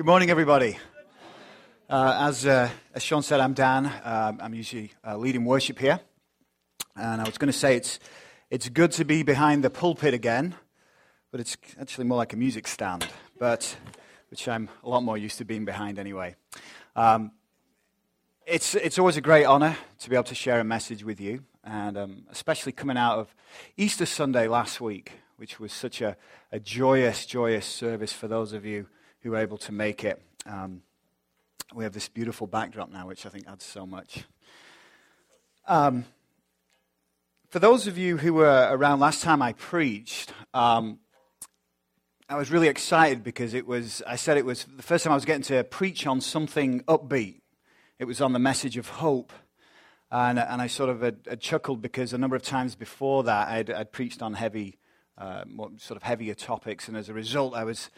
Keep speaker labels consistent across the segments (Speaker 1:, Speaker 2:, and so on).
Speaker 1: Good morning, everybody. Uh, as, uh, as Sean said, I'm Dan. Um, I'm usually uh, leading worship here. And I was going to say it's, it's good to be behind the pulpit again, but it's actually more like a music stand, but, which I'm a lot more used to being behind anyway. Um, it's, it's always a great honor to be able to share a message with you, and um, especially coming out of Easter Sunday last week, which was such a, a joyous, joyous service for those of you who were able to make it. Um, we have this beautiful backdrop now, which I think adds so much. Um, for those of you who were around last time I preached, um, I was really excited because it was, I said it was the first time I was getting to preach on something upbeat. It was on the message of hope. And, and I sort of had, had chuckled because a number of times before that I'd, I'd preached on heavy, uh, sort of heavier topics. And as a result, I was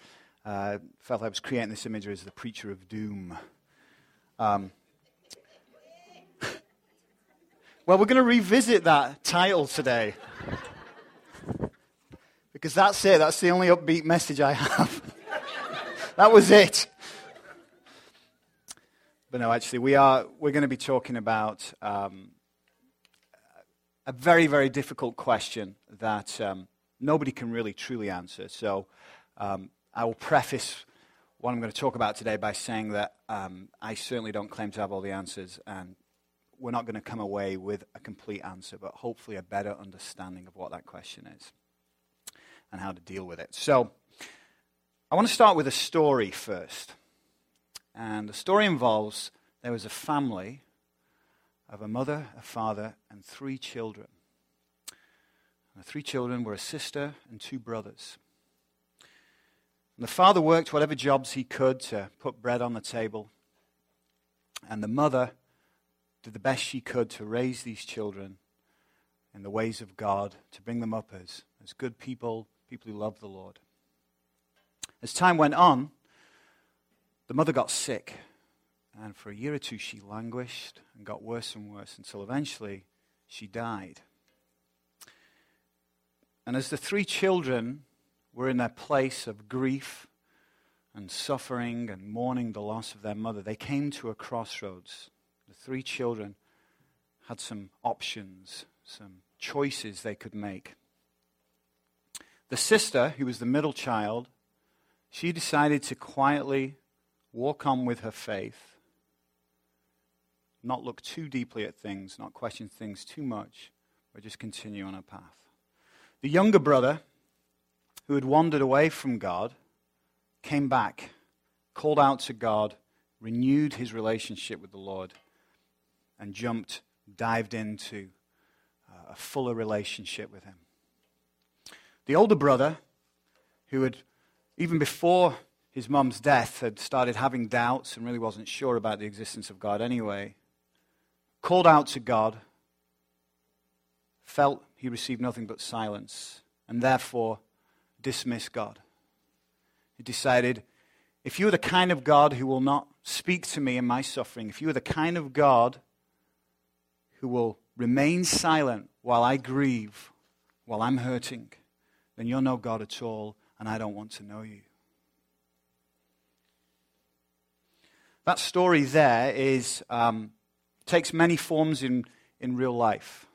Speaker 1: uh, felt I was creating this imagery as the preacher of doom. Um, well, we're going to revisit that title today. because that's it. That's the only upbeat message I have. that was it. But no, actually, we are, we're going to be talking about um, a very, very difficult question that um, nobody can really truly answer. So um, I will preface what I'm going to talk about today by saying that um, I certainly don't claim to have all the answers, and we're not going to come away with a complete answer, but hopefully a better understanding of what that question is and how to deal with it. So, I want to start with a story first. And the story involves there was a family of a mother, a father, and three children. And the three children were a sister and two brothers. And the father worked whatever jobs he could to put bread on the table. And the mother did the best she could to raise these children in the ways of God, to bring them up as, as good people, people who love the Lord. As time went on, the mother got sick. And for a year or two, she languished and got worse and worse until eventually she died. And as the three children were in their place of grief and suffering and mourning the loss of their mother, they came to a crossroads. The three children had some options, some choices they could make. The sister, who was the middle child, she decided to quietly walk on with her faith, not look too deeply at things, not question things too much, but just continue on her path. The younger brother, who had wandered away from God came back, called out to God, renewed his relationship with the Lord, and jumped, dived into uh, a fuller relationship with him. The older brother, who had, even before his mum's death, had started having doubts and really wasn't sure about the existence of God anyway, called out to God, felt he received nothing but silence, and therefore dismiss God. He decided, if you are the kind of God who will not speak to me in my suffering, if you are the kind of God who will remain silent while I grieve, while I'm hurting, then you're no God at all, and I don't want to know you. That story there is, um, takes many forms in, in real life.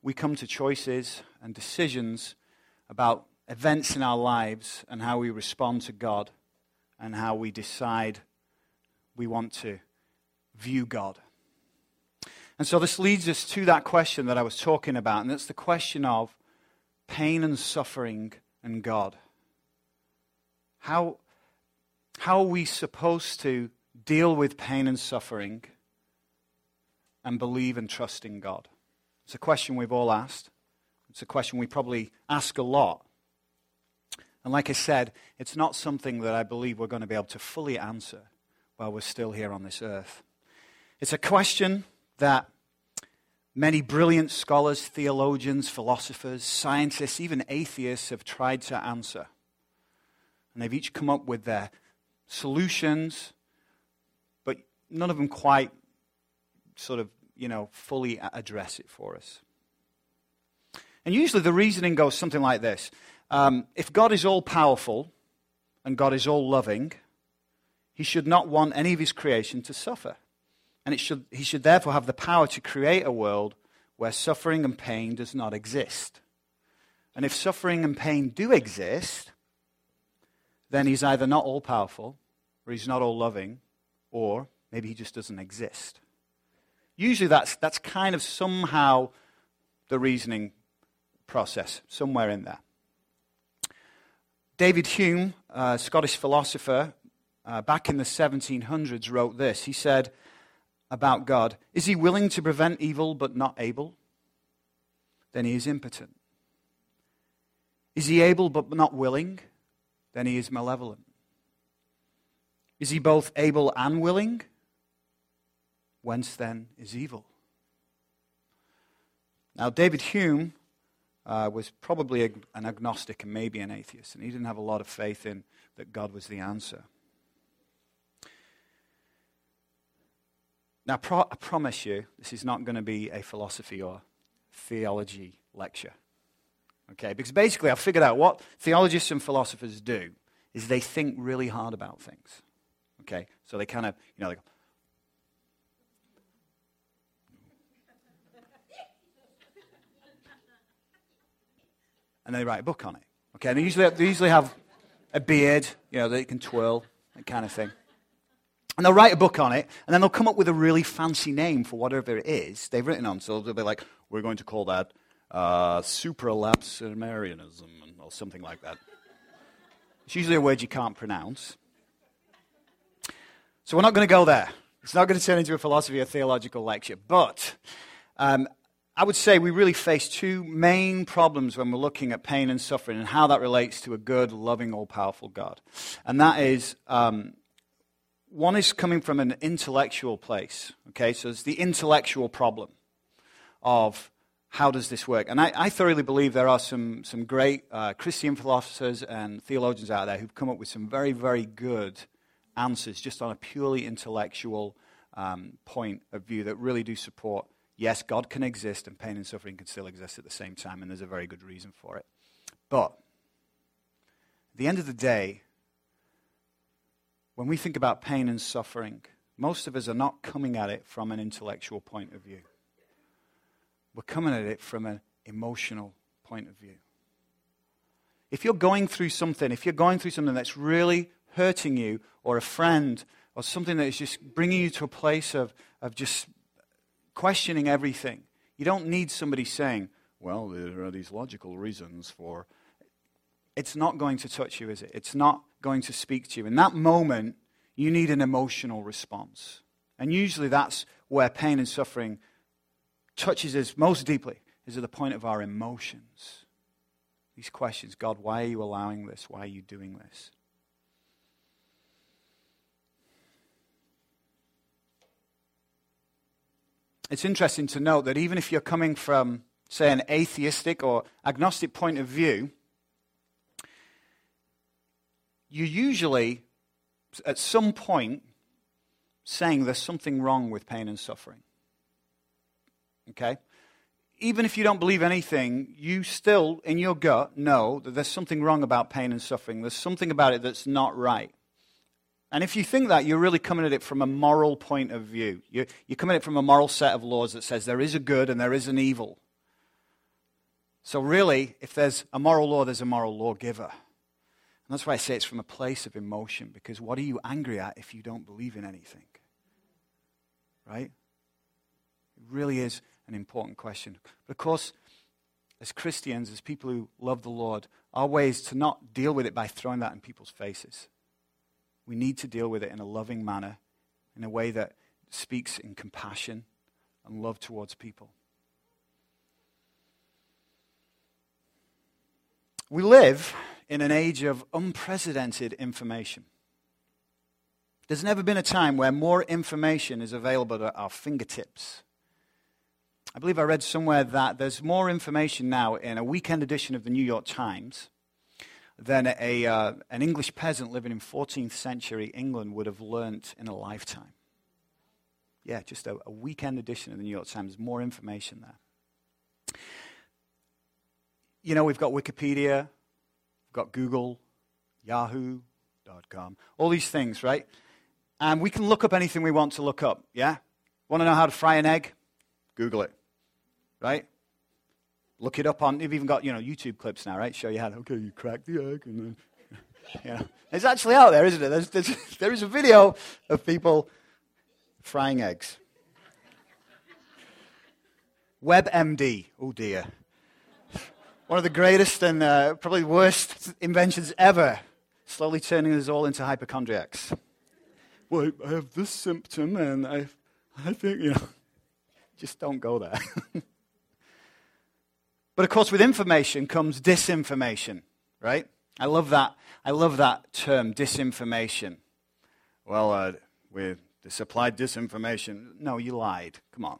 Speaker 1: We come to choices and decisions about events in our lives and how we respond to God and how we decide we want to view God. And so this leads us to that question that I was talking about, and it's the question of pain and suffering and God. How, how are we supposed to deal with pain and suffering and believe and trust in God? It's a question we've all asked. It's a question we probably ask a lot. And like I said, it's not something that I believe we're going to be able to fully answer while we're still here on this earth. It's a question that many brilliant scholars, theologians, philosophers, scientists, even atheists have tried to answer. And they've each come up with their solutions, but none of them quite sort of, you know, fully address it for us. And usually the reasoning goes something like this um, If God is all powerful and God is all loving, he should not want any of his creation to suffer. And should, he should therefore have the power to create a world where suffering and pain does not exist. And if suffering and pain do exist, then he's either not all powerful, or he's not all loving, or maybe he just doesn't exist. Usually that's, that's kind of somehow the reasoning process, somewhere in there. David Hume, a Scottish philosopher, uh, back in the 1700s, wrote this. He said about God Is he willing to prevent evil but not able? Then he is impotent. Is he able but not willing? Then he is malevolent. Is he both able and willing? Whence then is evil? Now, David Hume uh, was probably an agnostic and maybe an atheist, and he didn't have a lot of faith in that God was the answer. Now, pro- I promise you, this is not going to be a philosophy or theology lecture. Okay, because basically I've figured out what theologists and philosophers do is they think really hard about things. Okay, so they kind of, you know, they go, and they write a book on it. Okay, and they usually, they usually have a beard, you know, that you can twirl, that kind of thing. And they'll write a book on it, and then they'll come up with a really fancy name for whatever it is they've written on. So they'll be like, we're going to call that uh, supralapsarianism, or something like that. It's usually a word you can't pronounce. So we're not going to go there. It's not going to turn into a philosophy or theological lecture. But um, I would say we really face two main problems when we're looking at pain and suffering and how that relates to a good, loving, all powerful God. And that is um, one is coming from an intellectual place. Okay, so it's the intellectual problem of how does this work? And I, I thoroughly believe there are some, some great uh, Christian philosophers and theologians out there who've come up with some very, very good answers just on a purely intellectual um, point of view that really do support yes, God can exist and pain and suffering can still exist at the same time, and there's a very good reason for it. But at the end of the day, when we think about pain and suffering, most of us are not coming at it from an intellectual point of view. We're coming at it from an emotional point of view. If you're going through something, if you're going through something that's really hurting you, or a friend, or something that is just bringing you to a place of, of just questioning everything. You don't need somebody saying, well, there are these logical reasons for. It's not going to touch you, is it? It's not going to speak to you. In that moment, you need an emotional response. And usually that's where pain and suffering touches us most deeply, is at the point of our emotions. These questions God, why are you allowing this? Why are you doing this? It's interesting to note that even if you're coming from, say, an atheistic or agnostic point of view, you usually, at some point, saying there's something wrong with pain and suffering. Okay? Even if you don't believe anything, you still, in your gut, know that there's something wrong about pain and suffering. There's something about it that's not right. And if you think that, you're really coming at it from a moral point of view. You're, you're coming at it from a moral set of laws that says there is a good and there is an evil. So, really, if there's a moral law, there's a moral lawgiver. And that's why I say it's from a place of emotion, because what are you angry at if you don't believe in anything? Right? It really is an important question. But of course, as Christians, as people who love the Lord, our way is to not deal with it by throwing that in people's faces. We need to deal with it in a loving manner, in a way that speaks in compassion and love towards people. We live in an age of unprecedented information. There's never been a time where more information is available at our fingertips. I believe I read somewhere that there's more information now in a weekend edition of the New York Times than a, uh, an English peasant living in 14th century England would have learnt in a lifetime. Yeah, just a, a weekend edition of the New York Times. More information there. You know, we've got Wikipedia, we've got Google, Yahoo.com, all these things, right? And we can look up anything we want to look up, yeah? Want to know how to fry an egg? Google it, right? Look it up on, you've even got, you know, YouTube clips now, right? Show you how okay, you crack the egg and then, you know. It's actually out there, isn't it? There's, there's, there is a video of people frying eggs. WebMD, oh dear. One of the greatest and uh, probably worst inventions ever, slowly turning us all into hypochondriacs. Well, I have this symptom, and I, I think, you know, just don't go there. but of course, with information comes disinformation, right? I love that. I love that term, disinformation. Well, uh, we supplied disinformation. No, you lied. Come on.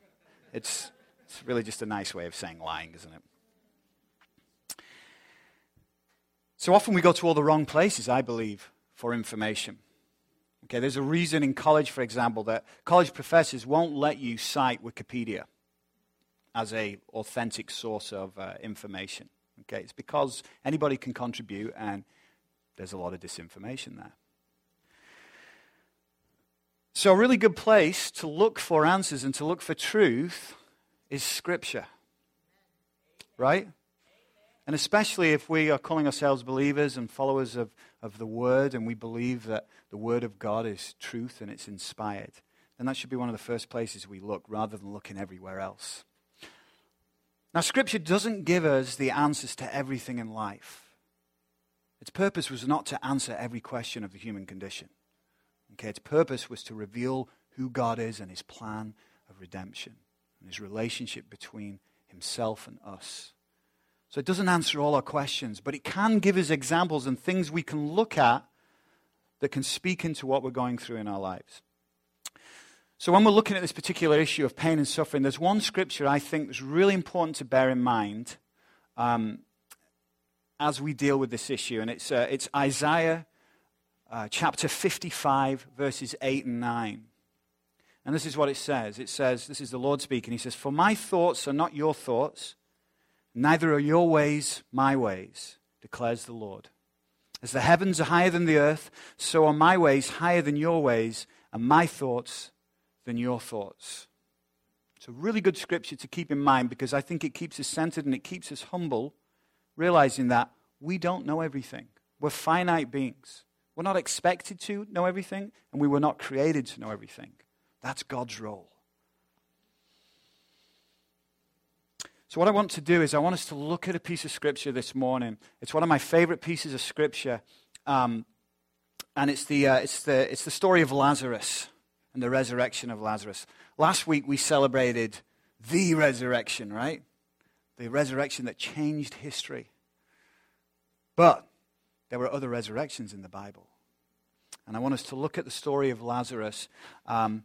Speaker 1: It's, it's really just a nice way of saying lying, isn't it? So often we go to all the wrong places, I believe, for information. Okay, there's a reason in college, for example, that college professors won't let you cite Wikipedia as a authentic source of uh, information. Okay, it's because anybody can contribute, and there's a lot of disinformation there. So, a really good place to look for answers and to look for truth is Scripture. Right? And especially if we are calling ourselves believers and followers of, of the Word, and we believe that the Word of God is truth and it's inspired, then that should be one of the first places we look rather than looking everywhere else. Now, Scripture doesn't give us the answers to everything in life. Its purpose was not to answer every question of the human condition. Okay, its purpose was to reveal who God is and his plan of redemption and his relationship between himself and us. So it doesn't answer all our questions, but it can give us examples and things we can look at that can speak into what we're going through in our lives. So, when we're looking at this particular issue of pain and suffering, there's one scripture I think that's really important to bear in mind um, as we deal with this issue, and it's, uh, it's Isaiah uh, chapter 55, verses 8 and 9. And this is what it says it says, This is the Lord speaking. He says, For my thoughts are not your thoughts, neither are your ways my ways, declares the Lord. As the heavens are higher than the earth, so are my ways higher than your ways, and my thoughts than your thoughts. It's a really good scripture to keep in mind because I think it keeps us centered and it keeps us humble, realizing that we don't know everything. We're finite beings. We're not expected to know everything, and we were not created to know everything. That's God's role. So, what I want to do is, I want us to look at a piece of scripture this morning. It's one of my favorite pieces of scripture, um, and it's the, uh, it's, the, it's the story of Lazarus and the resurrection of Lazarus. Last week we celebrated the resurrection, right? The resurrection that changed history. But there were other resurrections in the Bible. And I want us to look at the story of Lazarus um,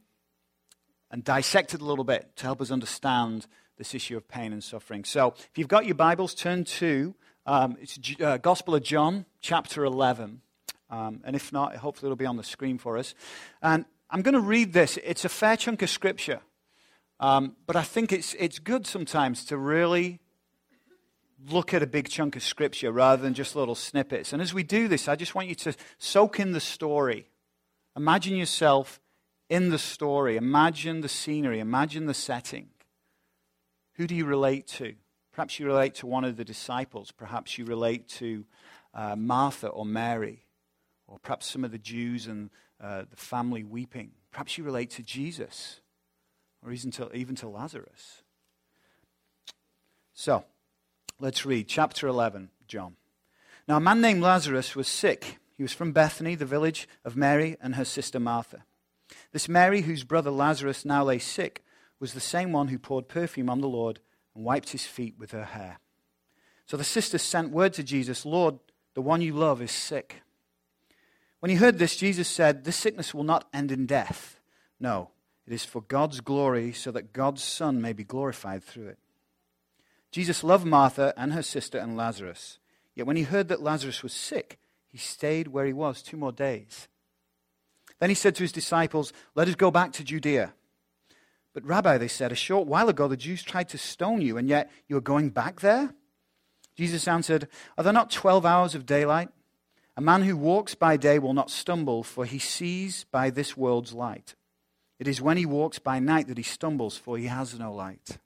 Speaker 1: and dissect it a little bit to help us understand this issue of pain and suffering. So, if you've got your Bibles, turn to um, it's uh, Gospel of John, chapter 11. Um, and if not, hopefully it'll be on the screen for us. And I'm going to read this. It's a fair chunk of scripture. Um, but I think it's, it's good sometimes to really look at a big chunk of scripture rather than just little snippets. And as we do this, I just want you to soak in the story. Imagine yourself in the story. Imagine the scenery. Imagine the setting. Who do you relate to? Perhaps you relate to one of the disciples. Perhaps you relate to uh, Martha or Mary. Or perhaps some of the Jews and uh, the family weeping. Perhaps you relate to Jesus or even to, even to Lazarus. So, let's read chapter 11, John. Now, a man named Lazarus was sick. He was from Bethany, the village of Mary and her sister Martha. This Mary, whose brother Lazarus now lay sick, was the same one who poured perfume on the Lord and wiped his feet with her hair. So the sisters sent word to Jesus Lord, the one you love is sick. When he heard this, Jesus said, This sickness will not end in death. No, it is for God's glory, so that God's Son may be glorified through it. Jesus loved Martha and her sister and Lazarus. Yet when he heard that Lazarus was sick, he stayed where he was two more days. Then he said to his disciples, Let us go back to Judea. But, Rabbi, they said, a short while ago the Jews tried to stone you, and yet you are going back there? Jesus answered, Are there not twelve hours of daylight? A man who walks by day will not stumble, for he sees by this world's light. It is when he walks by night that he stumbles, for he has no light.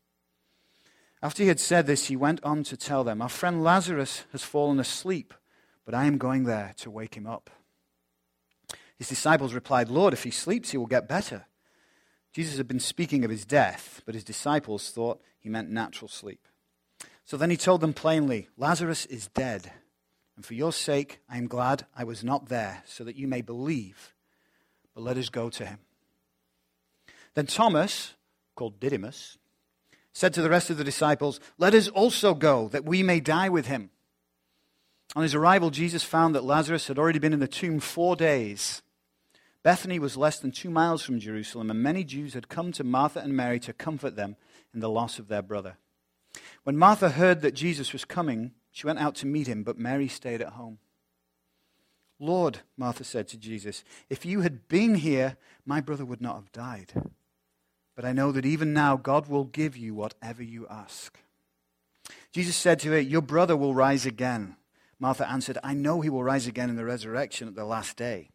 Speaker 1: After he had said this, he went on to tell them, Our friend Lazarus has fallen asleep, but I am going there to wake him up. His disciples replied, Lord, if he sleeps, he will get better. Jesus had been speaking of his death, but his disciples thought he meant natural sleep. So then he told them plainly, Lazarus is dead, and for your sake I am glad I was not there, so that you may believe. But let us go to him. Then Thomas, called Didymus, said to the rest of the disciples, Let us also go, that we may die with him. On his arrival, Jesus found that Lazarus had already been in the tomb four days. Bethany was less than two miles from Jerusalem, and many Jews had come to Martha and Mary to comfort them in the loss of their brother. When Martha heard that Jesus was coming, she went out to meet him, but Mary stayed at home. Lord, Martha said to Jesus, if you had been here, my brother would not have died. But I know that even now God will give you whatever you ask. Jesus said to her, Your brother will rise again. Martha answered, I know he will rise again in the resurrection at the last day.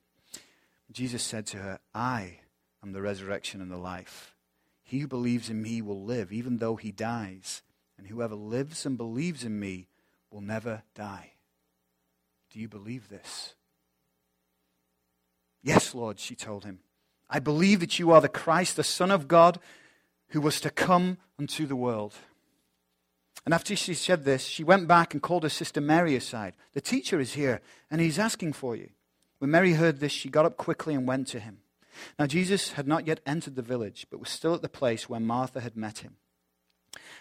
Speaker 1: Jesus said to her, I am the resurrection and the life. He who believes in me will live, even though he dies. And whoever lives and believes in me will never die. Do you believe this? Yes, Lord, she told him. I believe that you are the Christ, the Son of God, who was to come unto the world. And after she said this, she went back and called her sister Mary aside. The teacher is here, and he's asking for you. When Mary heard this, she got up quickly and went to him. Now, Jesus had not yet entered the village, but was still at the place where Martha had met him.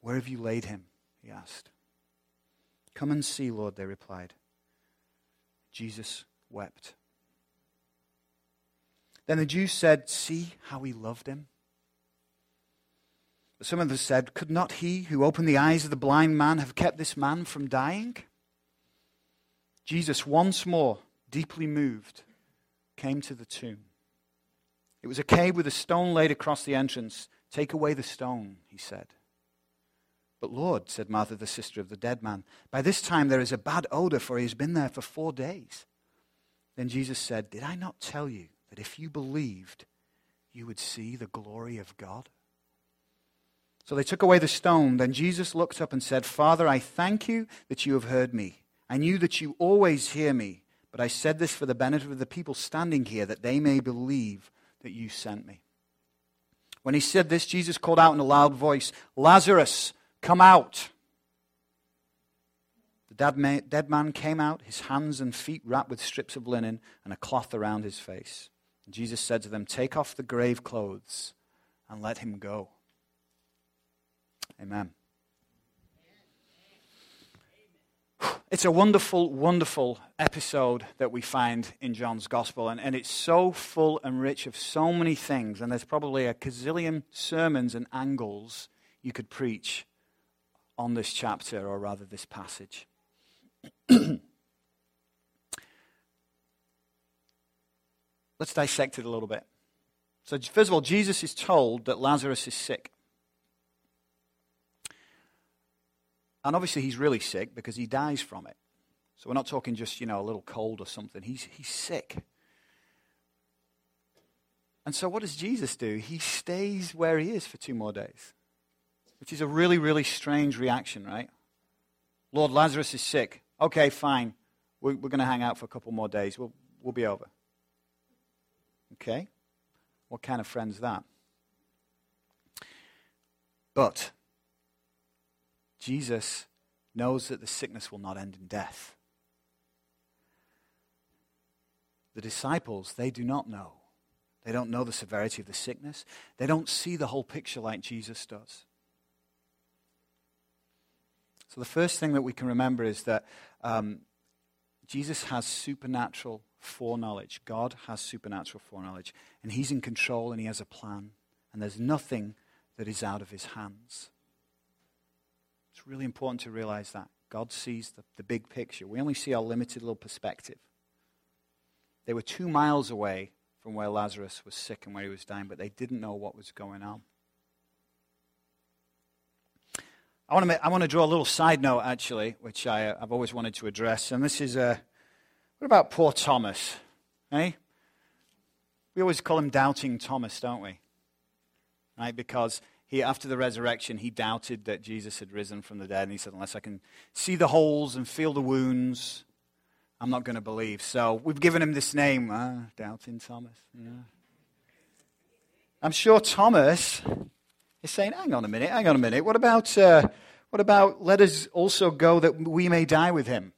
Speaker 1: Where have you laid him? he asked. Come and see, Lord, they replied. Jesus wept. Then the Jews said, See how he loved him. But some of them said, Could not he who opened the eyes of the blind man have kept this man from dying? Jesus, once more, deeply moved, came to the tomb. It was a cave with a stone laid across the entrance. Take away the stone, he said. But Lord, said Martha, the sister of the dead man, by this time there is a bad odor, for he has been there for four days. Then Jesus said, Did I not tell you that if you believed, you would see the glory of God? So they took away the stone. Then Jesus looked up and said, Father, I thank you that you have heard me. I knew that you always hear me, but I said this for the benefit of the people standing here, that they may believe that you sent me. When he said this, Jesus called out in a loud voice, Lazarus, come out. The dead man came out, his hands and feet wrapped with strips of linen and a cloth around his face. And Jesus said to them, Take off the grave clothes and let him go. Amen. It's a wonderful, wonderful episode that we find in John's Gospel, and, and it's so full and rich of so many things, and there's probably a gazillion sermons and angles you could preach on this chapter, or rather this passage. Let's dissect it a little bit. So, first of all, Jesus is told that Lazarus is sick. And obviously, he's really sick because he dies from it. So, we're not talking just, you know, a little cold or something. He's, he's sick. And so, what does Jesus do? He stays where he is for two more days, which is a really, really strange reaction, right? Lord, Lazarus is sick. Okay, fine. We're, we're going to hang out for a couple more days. We'll, we'll be over. Okay? What kind of friend's that? But Jesus knows that the sickness will not end in death. The disciples, they do not know. They don't know the severity of the sickness. They don't see the whole picture like Jesus does. So, the first thing that we can remember is that um, Jesus has supernatural foreknowledge. God has supernatural foreknowledge. And he's in control and he has a plan. And there's nothing that is out of his hands. It's really important to realize that. God sees the, the big picture. We only see our limited little perspective. They were two miles away from where Lazarus was sick and where he was dying, but they didn't know what was going on. I want to, make, I want to draw a little side note, actually, which I, have always wanted to address. And this is uh, what about poor Thomas? Eh? We always call him Doubting Thomas, don't we? Right? Because he, after the resurrection, he doubted that Jesus had risen from the dead. And he said, Unless I can see the holes and feel the wounds, I'm not going to believe. So we've given him this name, uh, Doubting Thomas. Yeah. I'm sure Thomas is saying, hang on a minute, hang on a minute. What about, uh, what about let us also go that we may die with him?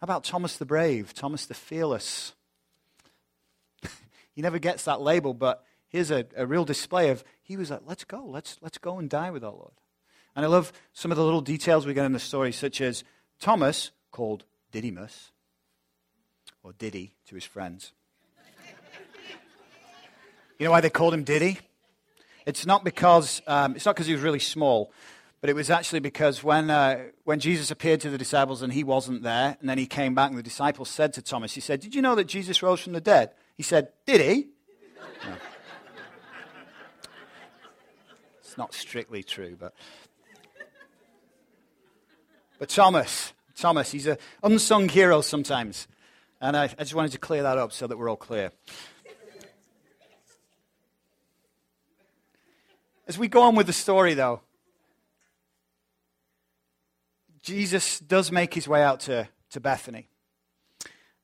Speaker 1: How about Thomas the Brave, Thomas the Fearless? he never gets that label, but here's a, a real display of he was like, let's go, let's, let's go and die with our Lord. And I love some of the little details we get in the story, such as Thomas, called Didymus, or Diddy to his friends. you know why they called him Diddy? It's not because um, it's not because he was really small, but it was actually because when uh, when Jesus appeared to the disciples and he wasn't there, and then he came back and the disciples said to Thomas, he said, "Did you know that Jesus rose from the dead?" He said, "Did he?" No. It's not strictly true, but but Thomas, Thomas, he's an unsung hero sometimes, and I, I just wanted to clear that up so that we're all clear. As we go on with the story, though, Jesus does make his way out to, to Bethany.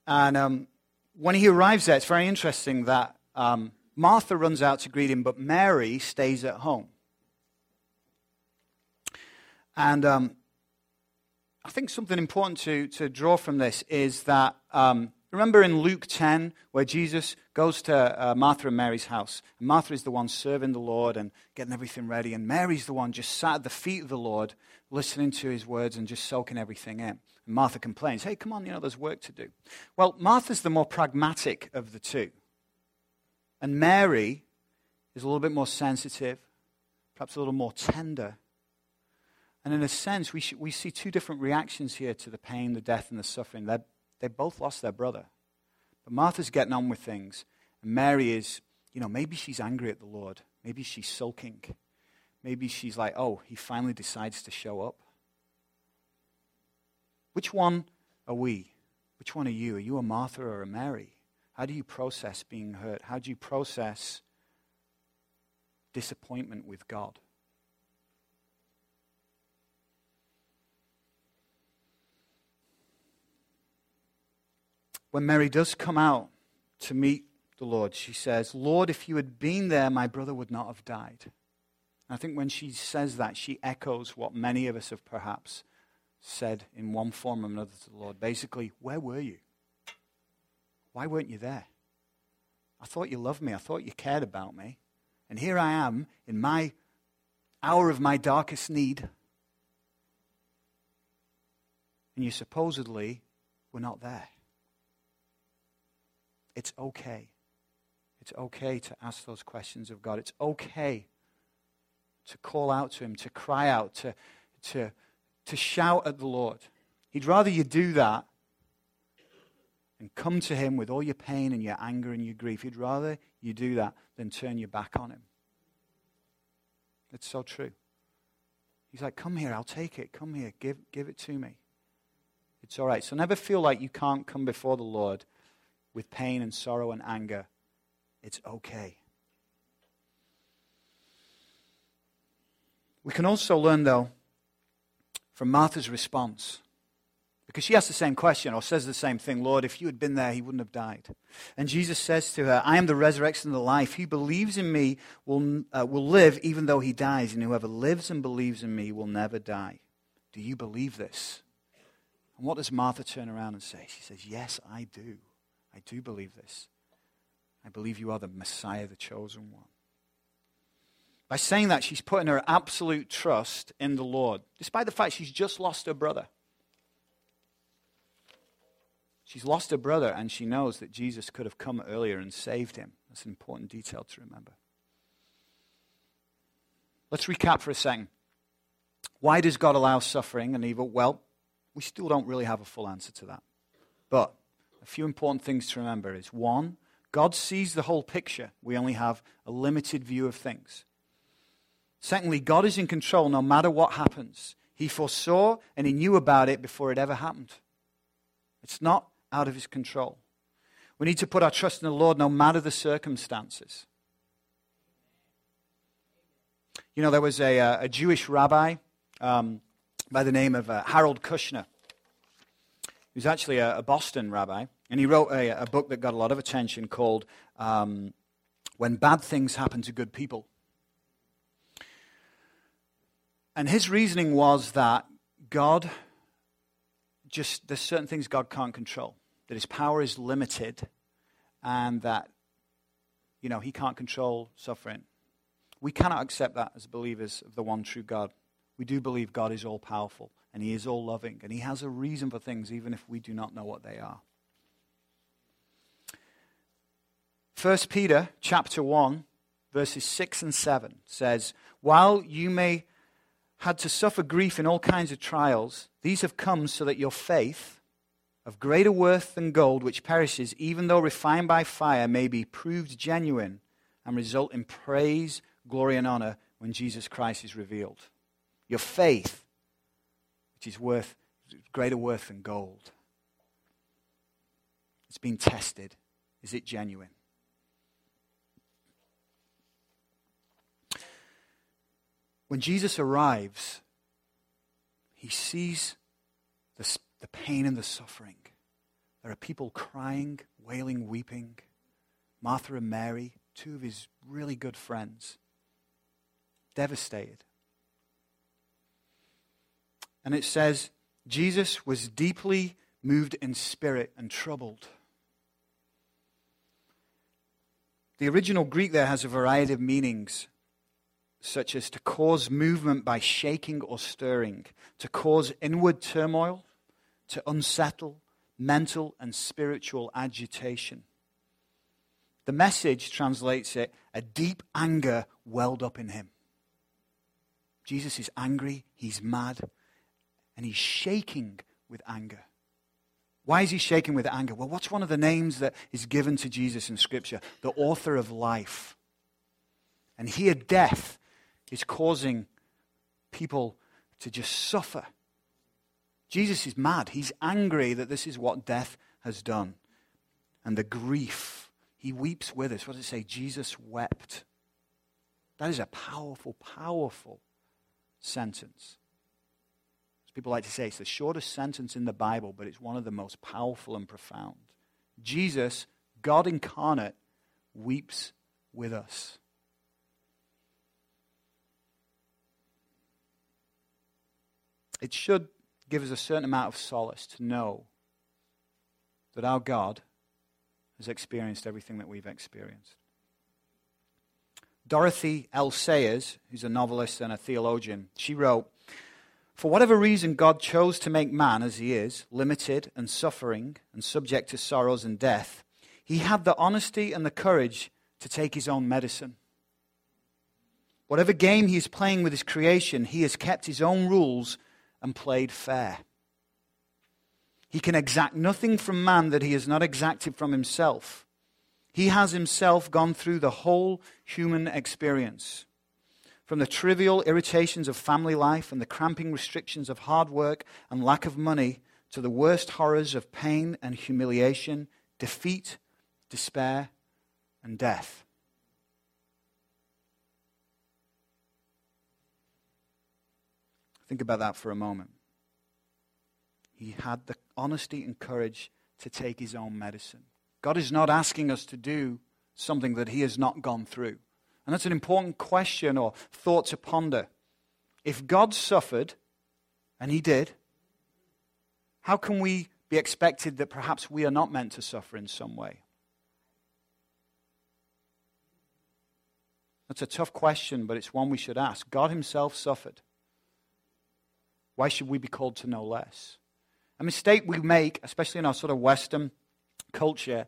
Speaker 1: And um, when he arrives there, it's very interesting that um, Martha runs out to greet him, but Mary stays at home. And um, I think something important to, to draw from this is that um, Remember in Luke 10, where Jesus goes to uh, Martha and Mary's house. And Martha is the one serving the Lord and getting everything ready. And Mary's the one just sat at the feet of the Lord, listening to his words and just soaking everything in. And Martha complains, hey, come on, you know, there's work to do. Well, Martha's the more pragmatic of the two. And Mary is a little bit more sensitive, perhaps a little more tender. And in a sense, we, sh- we see two different reactions here to the pain, the death, and the suffering. They're they both lost their brother. But Martha's getting on with things. And Mary is, you know, maybe she's angry at the Lord. Maybe she's sulking. Maybe she's like, oh, he finally decides to show up. Which one are we? Which one are you? Are you a Martha or a Mary? How do you process being hurt? How do you process disappointment with God? When Mary does come out to meet the Lord, she says, Lord, if you had been there, my brother would not have died. And I think when she says that, she echoes what many of us have perhaps said in one form or another to the Lord. Basically, where were you? Why weren't you there? I thought you loved me. I thought you cared about me. And here I am in my hour of my darkest need. And you supposedly were not there. It's okay. It's okay to ask those questions of God. It's okay to call out to Him, to cry out, to, to, to shout at the Lord. He'd rather you do that and come to Him with all your pain and your anger and your grief. He'd rather you do that than turn your back on Him. It's so true. He's like, Come here, I'll take it. Come here, give, give it to me. It's all right. So never feel like you can't come before the Lord with pain and sorrow and anger, it's okay. We can also learn, though, from Martha's response. Because she asks the same question or says the same thing Lord, if you had been there, he wouldn't have died. And Jesus says to her, I am the resurrection and the life. He believes in me will, uh, will live even though he dies, and whoever lives and believes in me will never die. Do you believe this? And what does Martha turn around and say? She says, Yes, I do. I do believe this. I believe you are the Messiah, the chosen one. By saying that, she's putting her absolute trust in the Lord, despite the fact she's just lost her brother. She's lost her brother, and she knows that Jesus could have come earlier and saved him. That's an important detail to remember. Let's recap for a second. Why does God allow suffering and evil? Well, we still don't really have a full answer to that. But a few important things to remember is one, God sees the whole picture. We only have a limited view of things. Secondly, God is in control no matter what happens. He foresaw and he knew about it before it ever happened. It's not out of his control. We need to put our trust in the Lord no matter the circumstances. You know, there was a, uh, a Jewish rabbi um, by the name of uh, Harold Kushner. He was actually a, a, Boston rabbi, and he wrote a, a, book that got a lot of attention called um, When Bad Things Happen to Good People. And his reasoning was that God just, there's certain things God can't control, that his power is limited, and that, you know, he can't control suffering. We cannot accept that as believers of the one true God. We do believe God is all powerful and He is all loving and He has a reason for things even if we do not know what they are. 1 Peter chapter 1 verses 6 and 7 says, "While you may had to suffer grief in all kinds of trials, these have come so that your faith, of greater worth than gold which perishes even though refined by fire, may be proved genuine and result in praise glory and honor when Jesus Christ is revealed. Your faith, which is worth greater worth than gold. It's been tested. Is it genuine? When Jesus arrives, he sees the, the pain and the suffering. There are people crying, wailing, weeping. Martha and Mary, two of his really good friends devastated. And it says, Jesus was deeply moved in spirit and troubled. The original Greek there has a variety of meanings, such as to cause movement by shaking or stirring, to cause inward turmoil, to unsettle mental and spiritual agitation. The message translates it a deep anger welled up in him. Jesus is angry, he's mad, and he's shaking with anger. Why is he shaking with anger? Well, what's one of the names that is given to Jesus in Scripture? The author of life. And here, death is causing people to just suffer. Jesus is mad. He's angry that this is what death has done. And the grief, he weeps with us. What does it say? Jesus wept. That is a powerful, powerful sentence. People like to say, it's the shortest sentence in the Bible, but it's one of the most powerful and profound. Jesus, God incarnate, weeps with us. It should give us a certain amount of solace to know that our God has experienced everything that we've experienced. Dorothy L. Sayers, who's a novelist and a theologian, she wrote, For whatever reason God chose to make man as he is, limited and suffering and subject to sorrows and death, he had the honesty and the courage to take his own medicine. Whatever game he is playing with his creation, he has kept his own rules and played fair. He can exact nothing from man that he has not exacted from himself. He has himself gone through the whole human experience. From the trivial irritations of family life and the cramping restrictions of hard work and lack of money to the worst horrors of pain and humiliation, defeat, despair, and death. Think about that for a moment. He had the honesty and courage to take his own medicine. God is not asking us to do something that He has not gone through. And that's an important question or thought to ponder. If God suffered, and He did, how can we be expected that perhaps we are not meant to suffer in some way? That's a tough question, but it's one we should ask. God Himself suffered. Why should we be called to know less? A mistake we make, especially in our sort of Western culture,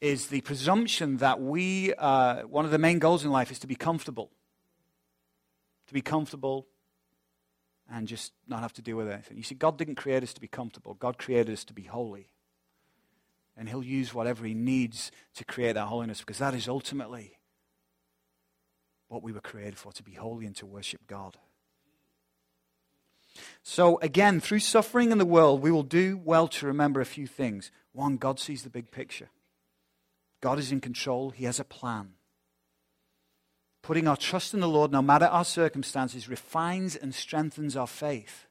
Speaker 1: is the presumption that we, uh, one of the main goals in life is to be comfortable. To be comfortable and just not have to deal with anything. You see, God didn't create us to be comfortable, God created us to be holy. And He'll use whatever He needs to create that holiness because that is ultimately what we were created for to be holy and to worship God. So, again, through suffering in the world, we will do well to remember a few things. One, God sees the big picture, God is in control, He has a plan. Putting our trust in the Lord, no matter our circumstances, refines and strengthens our faith.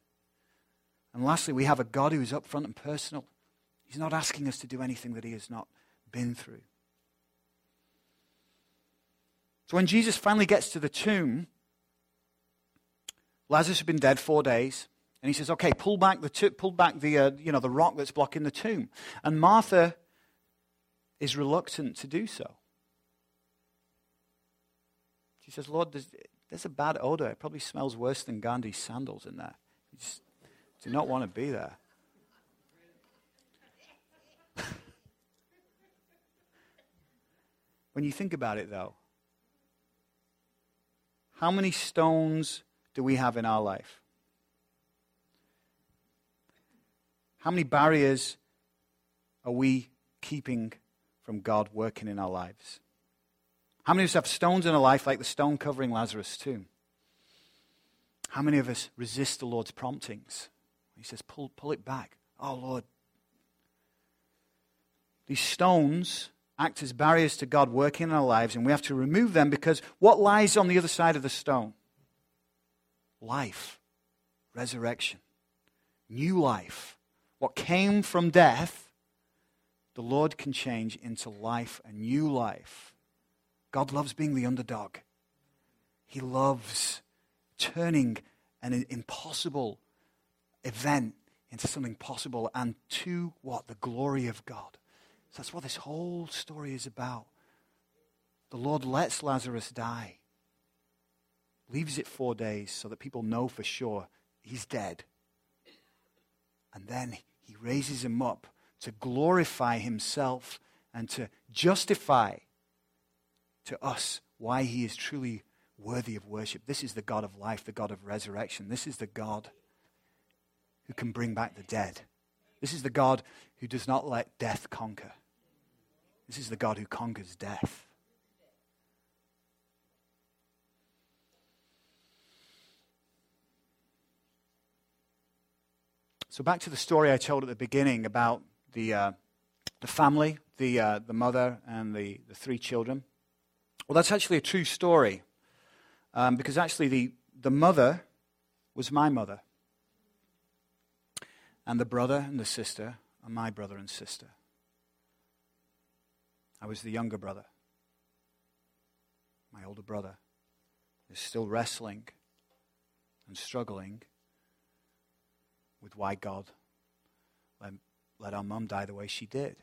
Speaker 1: And lastly, we have a God who is upfront and personal. He's not asking us to do anything that He has not been through. So when Jesus finally gets to the tomb, Lazarus had been dead four days. And he says, okay, pull back the, t- pull back the, uh, you know, the rock that's blocking the tomb. And Martha is reluctant to do so. She says, Lord, there's, there's a bad odor. It probably smells worse than Gandhi's sandals in there. You just do not want to be there. when you think about it, though, how many stones do we have in our life? How many barriers are we keeping from God working in our lives? How many of us have stones in our life like the stone covering Lazarus' tomb? How many of us resist the Lord's promptings? He says, pull, pull it back. Oh, Lord. These stones act as barriers to God working in our lives, and we have to remove them because what lies on the other side of the stone? Life, resurrection, new life. What came from death, the Lord can change into life, a new life. God loves being the underdog. He loves turning an impossible event into something possible and to what? The glory of God. So that's what this whole story is about. The Lord lets Lazarus die, leaves it four days so that people know for sure he's dead. And then he raises him up to glorify himself and to justify to us why he is truly worthy of worship. This is the God of life, the God of resurrection. This is the God who can bring back the dead. This is the God who does not let death conquer. This is the God who conquers death. So, back to the story I told at the beginning about the, uh, the family, the, uh, the mother, and the, the three children. Well, that's actually a true story um, because actually the, the mother was my mother, and the brother and the sister are my brother and sister. I was the younger brother. My older brother is still wrestling and struggling with why God let our mum die the way she did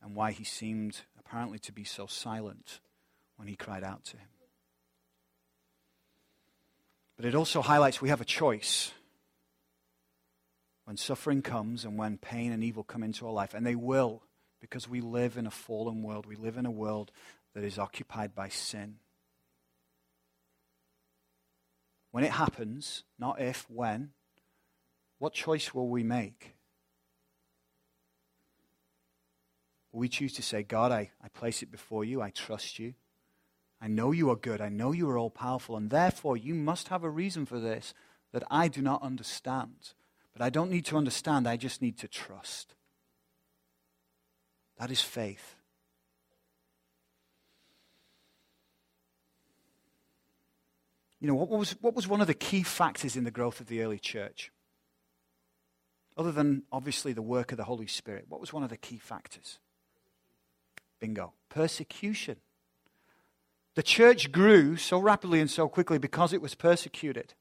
Speaker 1: and why he seemed apparently to be so silent when he cried out to him. But it also highlights we have a choice when suffering comes and when pain and evil come into our life, and they will because we live in a fallen world. We live in a world that is occupied by sin. When it happens, not if, when, what choice will we make? We choose to say, God, I, I place it before you, I trust you. I know you are good, I know you are all powerful, and therefore you must have a reason for this that I do not understand. But I don't need to understand, I just need to trust. That is faith. You know, what was, what was one of the key factors in the growth of the early church? Other than obviously the work of the Holy Spirit, what was one of the key factors? Bingo. Persecution. The church grew so rapidly and so quickly because it was persecuted.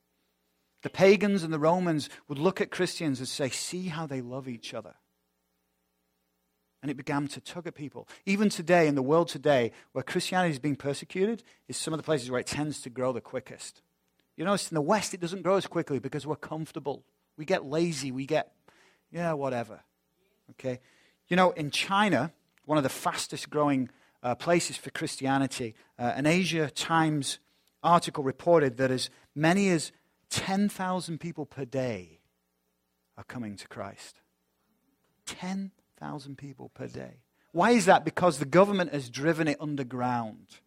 Speaker 1: The pagans and the Romans would look at Christians and say, See how they love each other and it began to tug at people. Even today, in the world today, where Christianity is being persecuted, is some of the places where it tends to grow the quickest. You notice in the West, it doesn't grow as quickly because we're comfortable. We get lazy. We get, yeah, whatever. Okay? You know, in China, one of the fastest growing uh, places for Christianity, uh, an Asia Times article reported that as many as 10,000 people per day are coming to Christ. 10,000 people per day. Why is that? Because the government has driven it underground.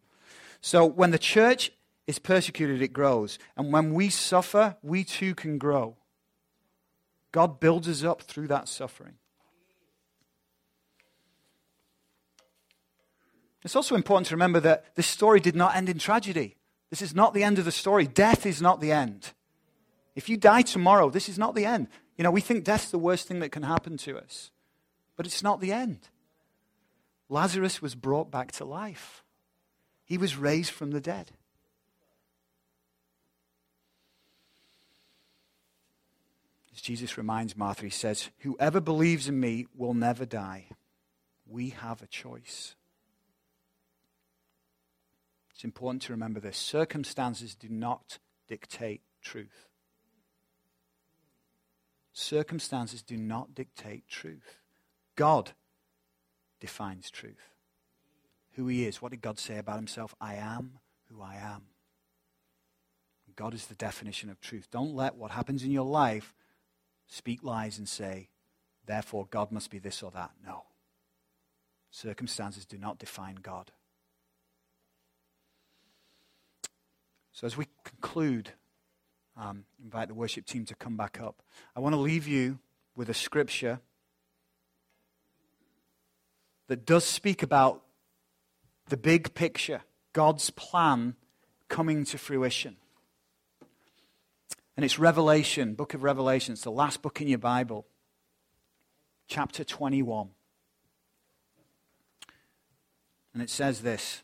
Speaker 1: So when the church is persecuted, it grows. And when we suffer, we too can grow. God builds us up through that suffering. It's also important to remember that this story did not end in tragedy. This is not the end of the story. Death is not the end. If you die tomorrow, this is not the end. You know, we think death's the worst thing that can happen to us, but it's not the end. Lazarus was brought back to life, he was raised from the dead. As Jesus reminds Martha, he says, Whoever believes in me will never die. We have a choice. It's important to remember this. Circumstances do not dictate truth. Circumstances do not dictate truth. God defines truth. Who he is. What did God say about himself? I am who I am. God is the definition of truth. Don't let what happens in your life speak lies and say, therefore, God must be this or that. No. Circumstances do not define God. So, as we conclude, um, invite the worship team to come back up. I want to leave you with a scripture that does speak about the big picture, God's plan coming to fruition. And it's Revelation, book of Revelation. It's the last book in your Bible, chapter 21. And it says this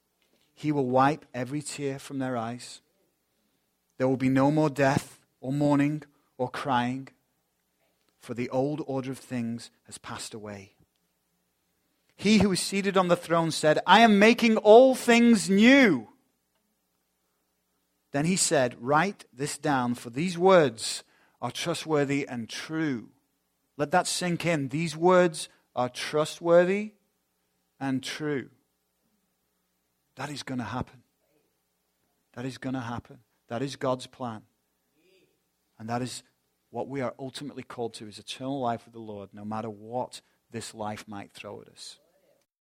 Speaker 1: He will wipe every tear from their eyes. There will be no more death, or mourning, or crying for the old order of things has passed away. He who is seated on the throne said, I am making all things new. Then he said, Write this down, for these words are trustworthy and true. Let that sink in. These words are trustworthy and true. That is going to happen. That is going to happen. That is God's plan. And that is what we are ultimately called to is eternal life with the Lord, no matter what this life might throw at us.